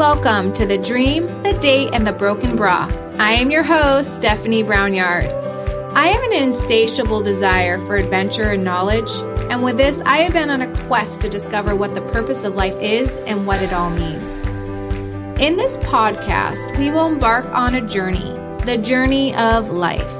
Welcome to the Dream, the Date, and the Broken Bra. I am your host, Stephanie Brownyard. I have an insatiable desire for adventure and knowledge, and with this, I have been on a quest to discover what the purpose of life is and what it all means. In this podcast, we will embark on a journey, the journey of life.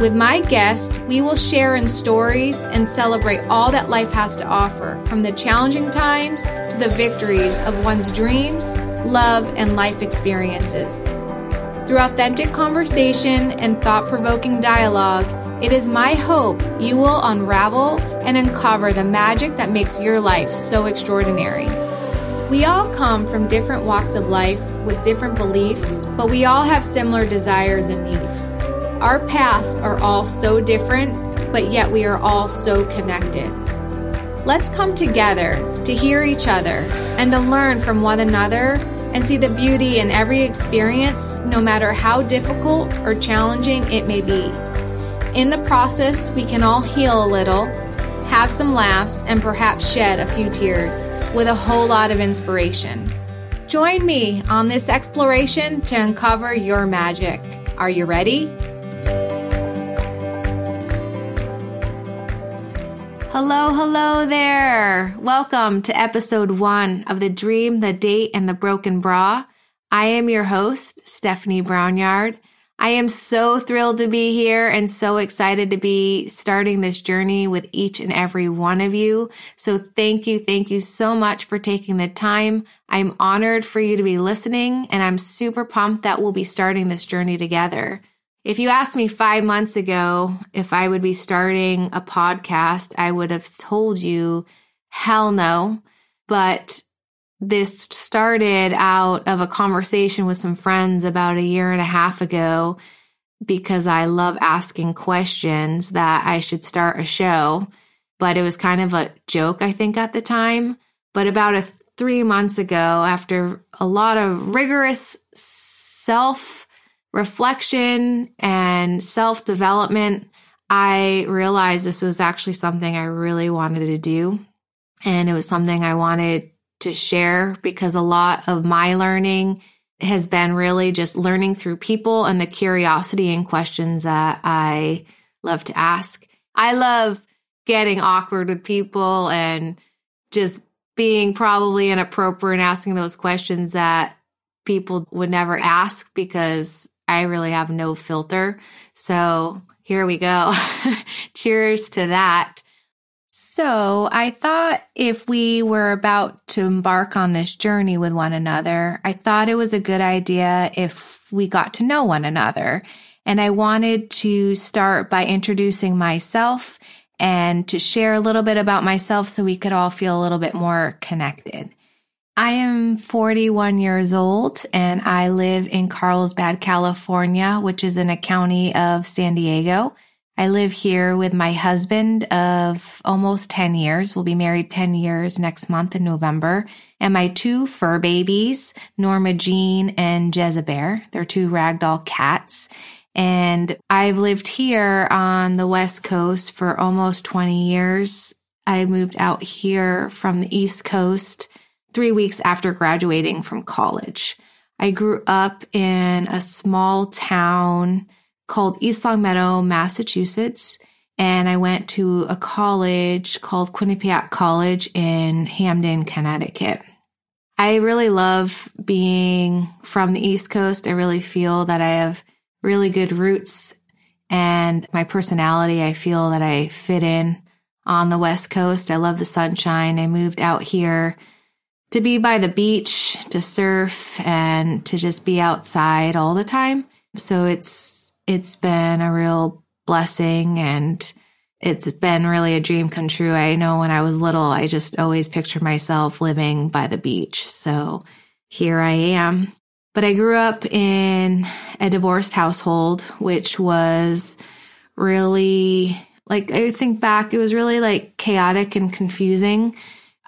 With my guest, we will share in stories and celebrate all that life has to offer, from the challenging times to the victories of one's dreams, love, and life experiences. Through authentic conversation and thought provoking dialogue, it is my hope you will unravel and uncover the magic that makes your life so extraordinary. We all come from different walks of life with different beliefs, but we all have similar desires and needs. Our paths are all so different, but yet we are all so connected. Let's come together to hear each other and to learn from one another and see the beauty in every experience, no matter how difficult or challenging it may be. In the process, we can all heal a little, have some laughs, and perhaps shed a few tears with a whole lot of inspiration. Join me on this exploration to uncover your magic. Are you ready? Hello, hello there. Welcome to episode one of The Dream, the Date, and the Broken Bra. I am your host, Stephanie Brownyard. I am so thrilled to be here and so excited to be starting this journey with each and every one of you. So thank you. Thank you so much for taking the time. I'm honored for you to be listening and I'm super pumped that we'll be starting this journey together. If you asked me five months ago if I would be starting a podcast, I would have told you, hell no. But this started out of a conversation with some friends about a year and a half ago because I love asking questions that I should start a show. But it was kind of a joke, I think, at the time. But about a three months ago, after a lot of rigorous self reflection and self development, I realized this was actually something I really wanted to do. And it was something I wanted to share because a lot of my learning has been really just learning through people and the curiosity and questions that I love to ask. I love getting awkward with people and just being probably inappropriate and asking those questions that people would never ask because I really have no filter. So here we go. Cheers to that. So I thought if we were about to embark on this journey with one another, I thought it was a good idea if we got to know one another. And I wanted to start by introducing myself and to share a little bit about myself so we could all feel a little bit more connected. I am 41 years old and I live in Carlsbad, California, which is in a county of San Diego. I live here with my husband of almost 10 years. We'll be married 10 years next month in November. And my two fur babies, Norma Jean and Jezebel. They're two ragdoll cats. And I've lived here on the West Coast for almost 20 years. I moved out here from the East Coast three weeks after graduating from college. I grew up in a small town called East Longmeadow, Massachusetts, and I went to a college called Quinnipiac College in Hamden, Connecticut. I really love being from the East Coast. I really feel that I have really good roots and my personality, I feel that I fit in on the West Coast. I love the sunshine. I moved out here to be by the beach, to surf and to just be outside all the time. So it's it's been a real blessing and it's been really a dream come true. I know when I was little, I just always pictured myself living by the beach. So here I am. But I grew up in a divorced household, which was really like, I think back, it was really like chaotic and confusing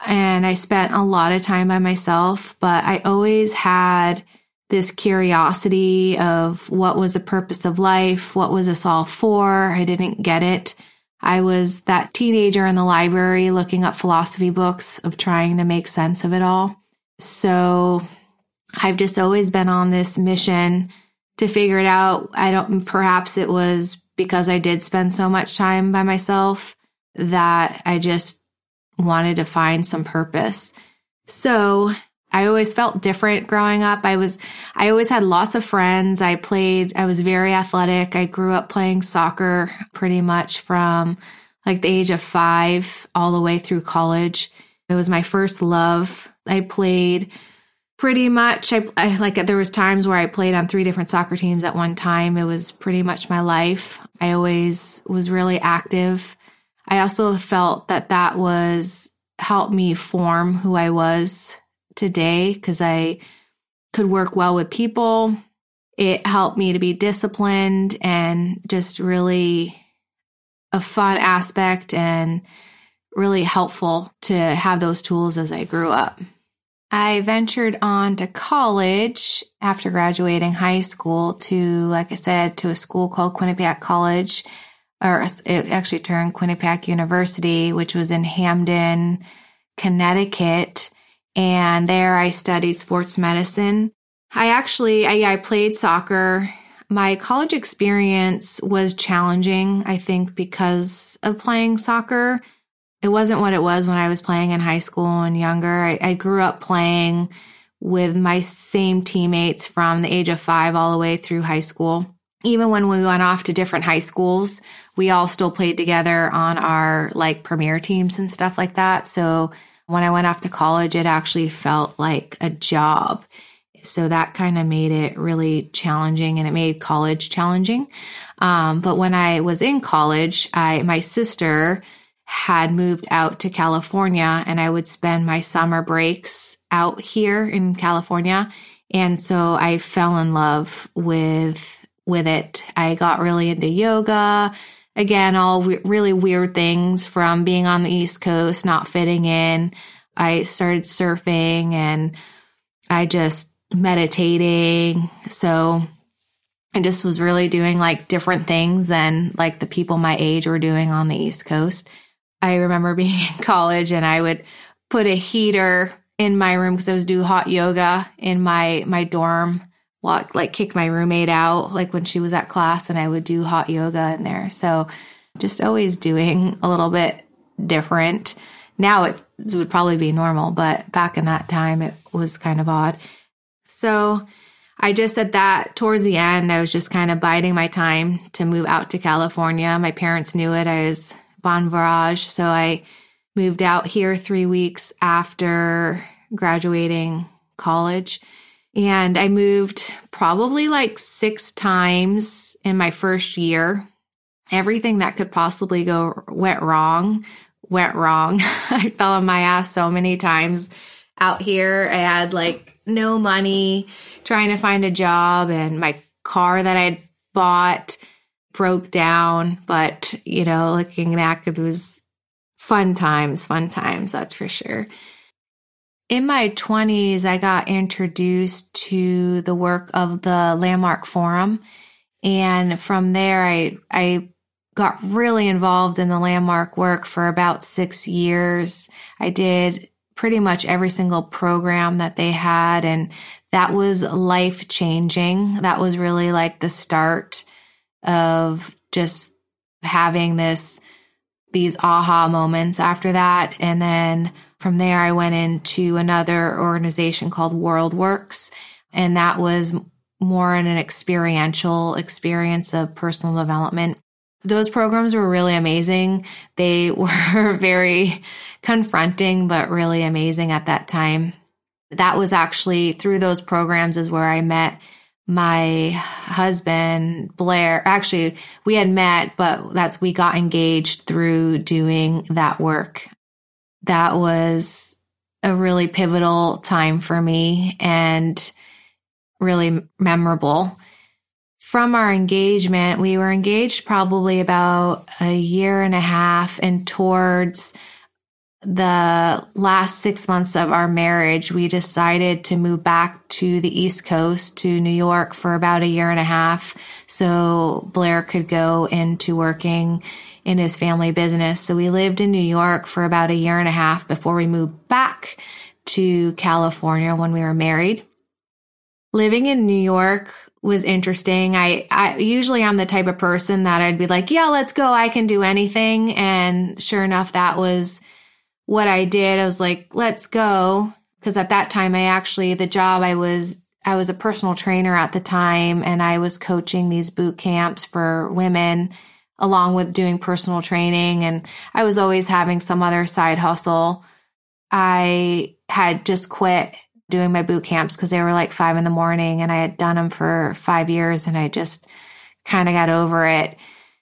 and I spent a lot of time by myself, but I always had this curiosity of what was the purpose of life? What was this all for? I didn't get it. I was that teenager in the library looking up philosophy books of trying to make sense of it all. So I've just always been on this mission to figure it out. I don't, perhaps it was because I did spend so much time by myself that I just wanted to find some purpose. So I always felt different growing up. I was, I always had lots of friends. I played, I was very athletic. I grew up playing soccer pretty much from like the age of five all the way through college. It was my first love. I played pretty much, I, I like, there was times where I played on three different soccer teams at one time. It was pretty much my life. I always was really active. I also felt that that was helped me form who I was today because I could work well with people. It helped me to be disciplined and just really a fun aspect and really helpful to have those tools as I grew up. I ventured on to college after graduating high school to, like I said, to a school called Quinnipiac College, or it actually turned Quinnipiac University, which was in Hamden, Connecticut. And there I studied sports medicine. I actually, I, I played soccer. My college experience was challenging, I think, because of playing soccer. It wasn't what it was when I was playing in high school and younger. I, I grew up playing with my same teammates from the age of five all the way through high school. Even when we went off to different high schools, we all still played together on our like premier teams and stuff like that. So when I went off to college, it actually felt like a job. So that kind of made it really challenging and it made college challenging. Um, but when I was in college, I, my sister had moved out to California and I would spend my summer breaks out here in California. And so I fell in love with, with it. I got really into yoga again, all really weird things from being on the East Coast, not fitting in. I started surfing and I just meditating. So I just was really doing like different things than like the people my age were doing on the East Coast. I remember being in college and I would put a heater in my room because I was do hot yoga in my my dorm walk like kick my roommate out like when she was at class and I would do hot yoga in there. So just always doing a little bit different. Now it would probably be normal, but back in that time it was kind of odd. So I just at that towards the end, I was just kind of biding my time to move out to California. My parents knew it. I was bon voyage. So I moved out here three weeks after graduating college and I moved probably like six times in my first year. Everything that could possibly go went wrong, went wrong. I fell on my ass so many times out here. I had like no money trying to find a job and my car that I'd bought broke down. But, you know, looking back, it was fun times, fun times, that's for sure in my 20s, I got introduced to the work of the Landmark Forum. And from there, I, I got really involved in the Landmark work for about six years. I did pretty much every single program that they had. And that was life changing. That was really like the start of just having this, these aha moments after that. And then from there, I went into another organization called World Works, and that was more in an experiential experience of personal development. Those programs were really amazing. They were very confronting, but really amazing at that time. That was actually through those programs is where I met my husband, Blair. Actually, we had met, but that's, we got engaged through doing that work that was a really pivotal time for me and really memorable. From our engagement, we were engaged probably about a year and a half, and towards the last six months of our marriage, we decided to move back to the East Coast to New York for about a year and a half so Blair could go into working in his family business. So we lived in New York for about a year and a half before we moved back to California when we were married. living in New York was interesting. I, I usually I'm the type of person that I'd be like, yeah, let's go. I can do anything. And sure enough, that was what I did. I was like, let's go. Cause at that time, I actually, the job I was, I was a personal trainer at the time and I was coaching these boot camps for women along with doing personal training. And I was always having some other side hustle. I had just quit doing my boot camps because they were like five in the morning and I had done them for five years and I just kind of got over it.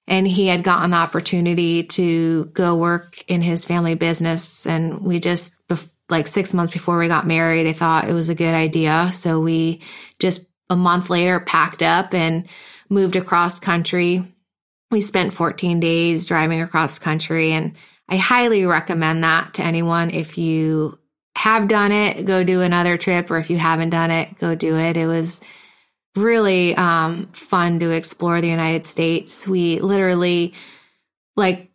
And he had gotten the opportunity to go work in his family business. And we just, like six months before we got married, I thought it was a good idea. So we just a month later packed up and moved across country. We spent 14 days driving across country and I highly recommend that to anyone if you have done it, go do another trip, or if you haven't done it, go do it. It was really um, fun to explore the United States. We literally, like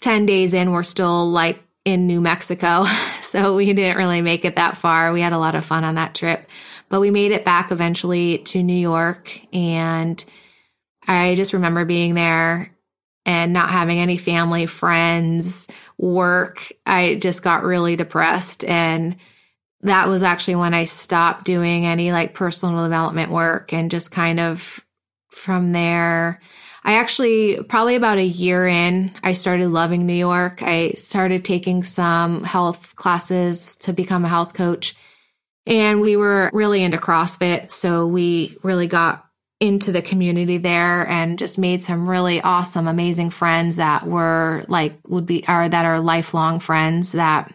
10 days in, we're still like in New Mexico. So we didn't really make it that far. We had a lot of fun on that trip, but we made it back eventually to New York. And I just remember being there and not having any family, friends, work, I just got really depressed. And that was actually when I stopped doing any like personal development work and just kind of from there. I actually, probably about a year in, I started loving New York. I started taking some health classes to become a health coach. And we were really into CrossFit. So we really got into the community there and just made some really awesome, amazing friends that were like, would be, are that are lifelong friends that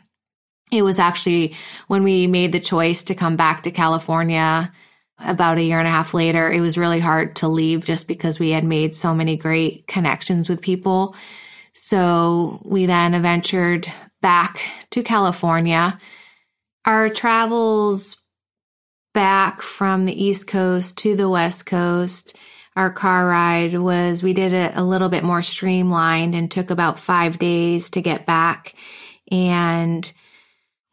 it was actually when we made the choice to come back to California about a year and a half later, it was really hard to leave just because we had made so many great connections with people. So we then ventured back to California. Our travels back from the East Coast to the West Coast, our car ride was, we did it a little bit more streamlined and took about five days to get back. And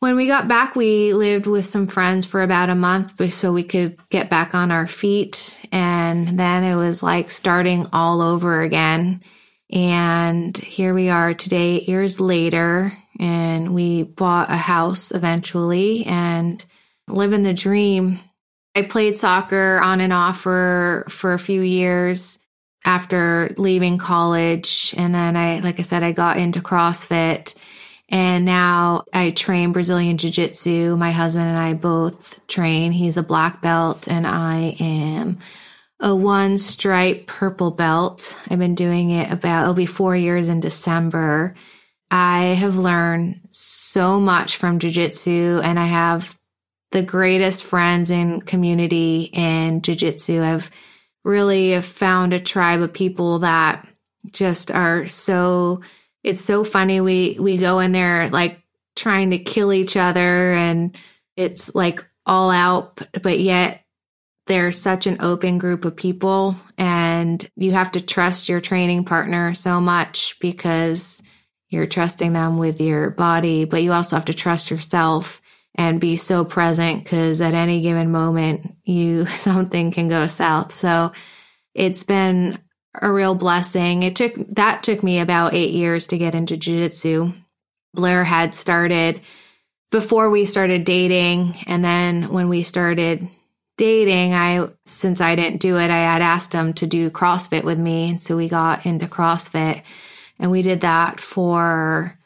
when we got back, we lived with some friends for about a month so we could get back on our feet. And then it was like starting all over again. And here we are today, years later, and we bought a house eventually and living the dream. I played soccer on and off for, for a few years after leaving college. And then I, like I said, I got into CrossFit and now I train Brazilian Jiu Jitsu. My husband and I both train. He's a black belt and I am a one stripe purple belt. I've been doing it about, it'll be four years in December. I have learned so much from Jiu Jitsu and I have the greatest friends and community in jiu-jitsu. I've really found a tribe of people that just are so it's so funny we we go in there like trying to kill each other and it's like all out but yet they're such an open group of people and you have to trust your training partner so much because you're trusting them with your body but you also have to trust yourself and be so present because at any given moment you something can go south. So it's been a real blessing. It took that took me about eight years to get into jiu-jitsu. Blair had started before we started dating. And then when we started dating i since i didn't do it i had asked him to do crossfit with me. And so we got into crossfit and we did that for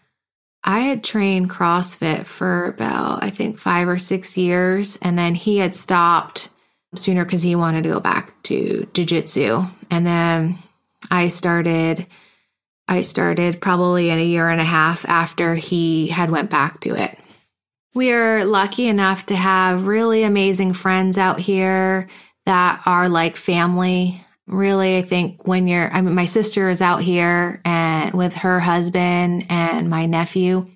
I had trained CrossFit for about, I think, five or six years. And then he had stopped sooner because he wanted to go back to Jiu Jitsu. And then I started. I started probably in a year and a half after he had went back to it. We are lucky enough to have really amazing friends out here that are like family really, I think when you're, I mean, my sister is out here and with her husband and my nephew,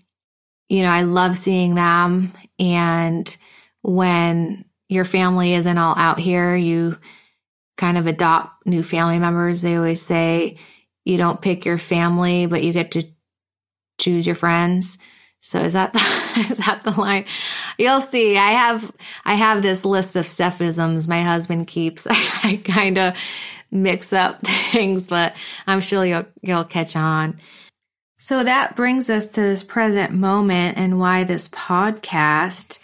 you know, I love seeing them. And when your family isn't all out here, you kind of adopt new family members. They always say you don't pick your family, but you get to choose your friends. So is that the, is that the line? You'll see. I have I have this list of Stephisms my husband keeps. I, I kind of mix up things, but I'm sure you'll you'll catch on. So that brings us to this present moment and why this podcast.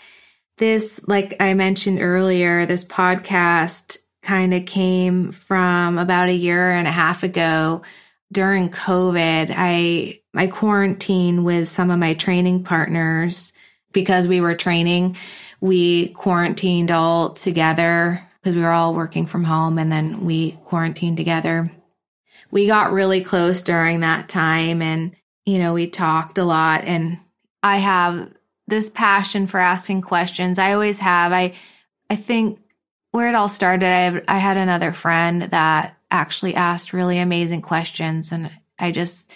This, like I mentioned earlier, this podcast kind of came from about a year and a half ago during COVID. I I quarantined with some of my training partners because we were training. We quarantined all together because we were all working from home and then we quarantined together. We got really close during that time and, you know, we talked a lot and I have this passion for asking questions. I always have. I, I think where it all started, I, I had another friend that actually asked really amazing questions and I just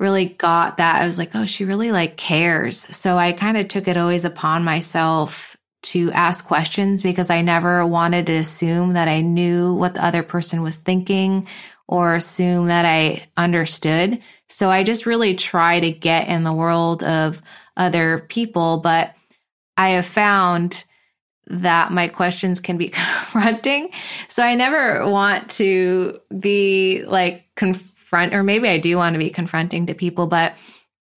really got that. I was like, oh, she really like cares. So I kind of took it always upon myself to ask questions because I never wanted to assume that I knew what the other person was thinking or assume that I understood. So I just really try to get in the world of other people. But I have found that my questions can be confronting. So I never want to be like confront, or maybe I do want to be confronting to people, but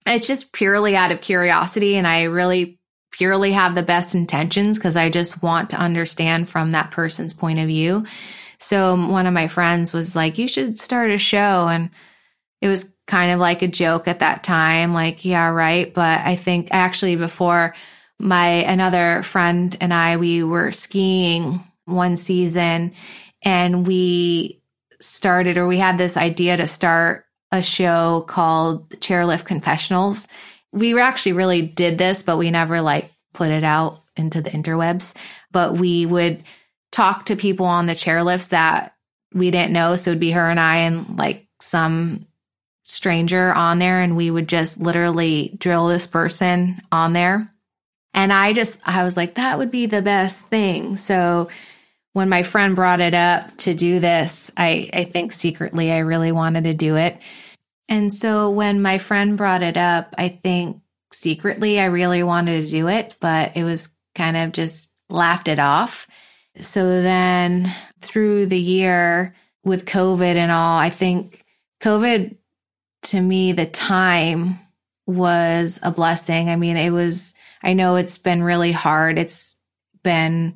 it's just purely out of curiosity. And I really purely have the best intentions because I just want to understand from that person's point of view. So one of my friends was like, you should start a show. And it was kind of like a joke at that time, like, yeah, right. But I think actually before my another friend and I, we were skiing one season and we started or we had this idea to start a show called Chairlift Confessionals we actually really did this, but we never like put it out into the interwebs. But we would talk to people on the chairlifts that we didn't know. So it'd be her and I and like some stranger on there. And we would just literally drill this person on there. And I just, I was like, that would be the best thing. So when my friend brought it up to do this, I, I think secretly I really wanted to do it. And so when my friend brought it up, I think secretly I really wanted to do it, but it was kind of just laughed it off. So then through the year with COVID and all, I think COVID to me, the time was a blessing. I mean, it was, I know it's been really hard. It's been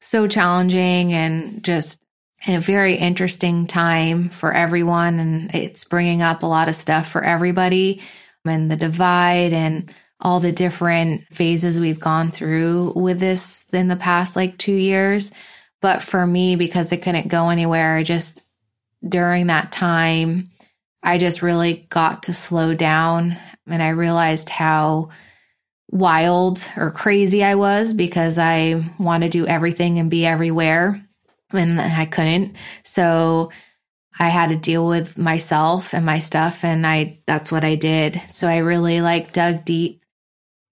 so challenging and just a very interesting time for everyone. And it's bringing up a lot of stuff for everybody and the divide and all the different phases we've gone through with this in the past like two years. But for me, because I couldn't go anywhere, just, during that time, I just really got to slow down and I realized how wild or crazy I was because I want to do everything and be everywhere and I couldn't. So I had to deal with myself and my stuff and I that's what I did. So I really like dug deep.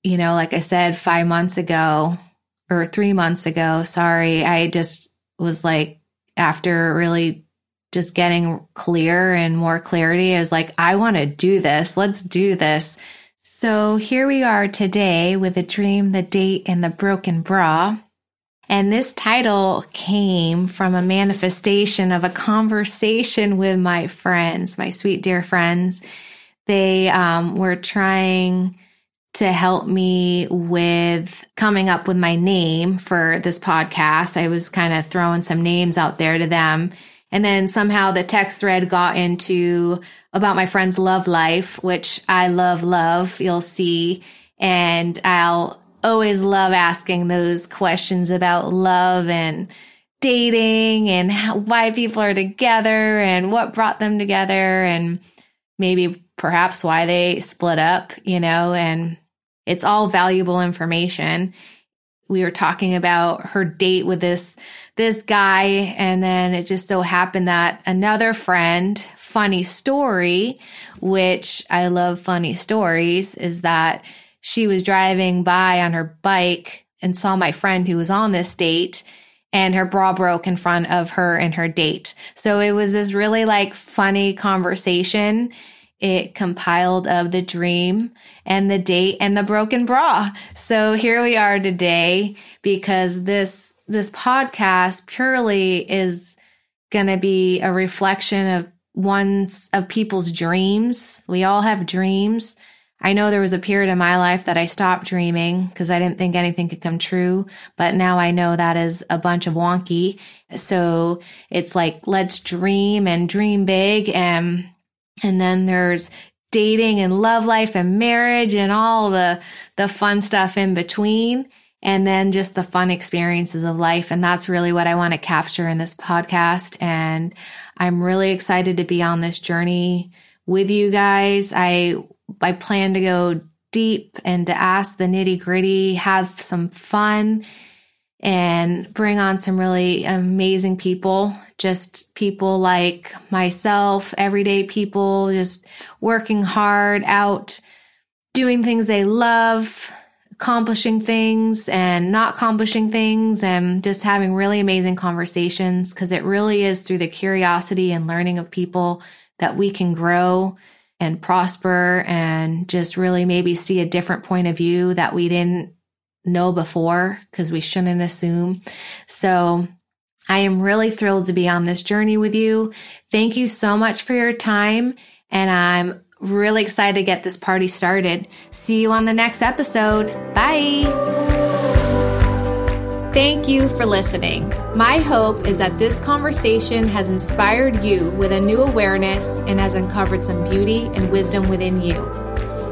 You know, like I said 5 months ago or 3 months ago, sorry, I just was like after really just getting clear and more clarity, I was like I want to do this. Let's do this. So here we are today with a dream, the date and the broken bra. And this title came from a manifestation of a conversation with my friends, my sweet dear friends. They um, were trying to help me with coming up with my name for this podcast. I was kind of throwing some names out there to them. And then somehow the text thread got into about my friend's love life, which I love, love, you'll see. And I'll always love asking those questions about love and dating and how, why people are together and what brought them together and maybe perhaps why they split up, you know, and it's all valuable information. We were talking about her date with this this guy and then it just so happened that another friend, funny story, which I love funny stories, is that she was driving by on her bike and saw my friend who was on this date and her bra broke in front of her and her date. So it was this really like funny conversation. it compiled of the dream and the date and the broken bra. So here we are today because this, this podcast purely is going to be a reflection of one's of people's dreams. We all have dreams. I know there was a period in my life that I stopped dreaming because I didn't think anything could come true, but now I know that is a bunch of wonky. So it's like, let's dream and dream big. And, and then there's dating and love life and marriage and all the, the fun stuff in between. And then just the fun experiences of life. And that's really what I want to capture in this podcast. And I'm really excited to be on this journey with you guys. I I plan to go deep and to ask the nitty gritty, have some fun, and bring on some really amazing people. Just people like myself, everyday people, just working hard out, doing things they love, accomplishing things and not accomplishing things, and just having really amazing conversations because it really is through the curiosity and learning of people that we can grow and prosper and just really maybe see a different point of view that we didn't know before because we shouldn't assume. So I am really thrilled to be on this journey with you. Thank you so much for your time. And I'm really excited to get this party started. See you on the next episode. Bye. Thank you for listening. My hope is that this conversation has inspired you with a new awareness and has uncovered some beauty and wisdom within you.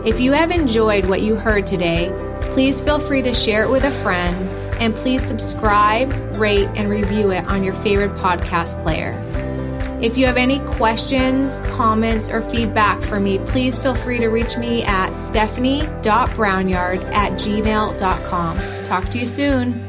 If you have enjoyed what you heard today, please feel free to share it with a friend and please subscribe, rate, and review it on your favorite podcast player. If you have any questions, comments, or feedback for me, please feel free to reach me at stephanie.brownyard at gmail.com. Talk to you soon.